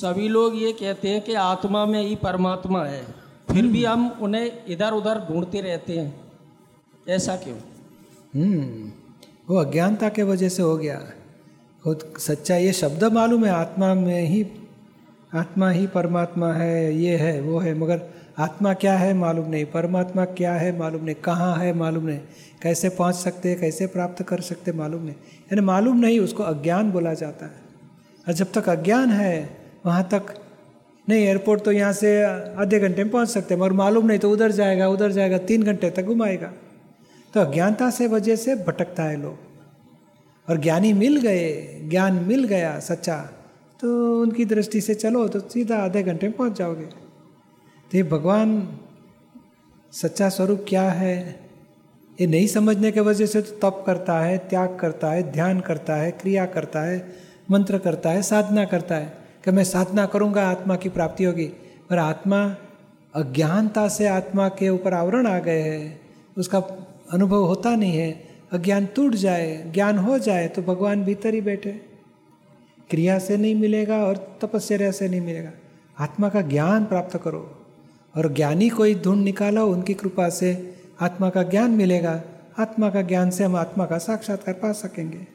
सभी लोग ये कहते हैं कि आत्मा में ही परमात्मा है। फिर भी हम उन्हें इधर उधर ढूंढते रहते हैं। ऐसा क्यों? हम्म वो अज्ञानता के वजह से हो गया। खुद सच्चा ये शब्द मालूम है, आत्मा में ही, आत्मा ही परमात्मा है, ये है, वो है, मगर आत्मा क्या है मालूम नहीं। परमात्मा क्या है मालूम नहीं। कहाँ है मालूम नहीं। कैसे पहुँच सकते हैं, कैसे प्राप्त कर सकते मालूम नहीं। यानी मालूम नहीं, उसको अज्ञान बोला जाता है। और जब तक अज्ञान है वहाँ तक। नहीं एयरपोर्ट तो यहाँ से आधे घंटे में पहुँच सकते हैं, मगर मालूम नहीं तो उधर जाएगा उधर जाएगा, तीन घंटे तक घुमाएगा। तो अज्ञानता से वजह से भटकता है लोग। और ज्ञानी मिल गए, ज्ञान मिल गया सच्चा तो उनकी दृष्टि से चलो तो सीधा आधे घंटे में पहुँच जाओगे। तो ये भगवान सच्चा स्वरूप क्या है, ये नहीं समझने के वजह से तो तप करता है, त्याग करता है, ध्यान करता है, क्रिया करता है, मंत्र करता है, साधना करता है। कि मैं साधना करूँगा, आत्मा की प्राप्ति होगी। पर आत्मा अज्ञानता से आत्मा के ऊपर आवरण आ गए हैं। उसका अनुभव होता नहीं है। अज्ञान टूट जाए, ज्ञान हो जाए तो भगवान भीतर ही बैठे। क्रिया से नहीं मिलेगा और तपस्या से नहीं मिलेगा। आत्मा का ज्ञान प्राप्त करो। और ज्ञानी कोई ढूंढ निकालो, उनकी कृपा से आत्मा का ज्ञान मिलेगा। आत्मा का ज्ञान से हम आत्मा का साक्षात्कार पा सकेंगे।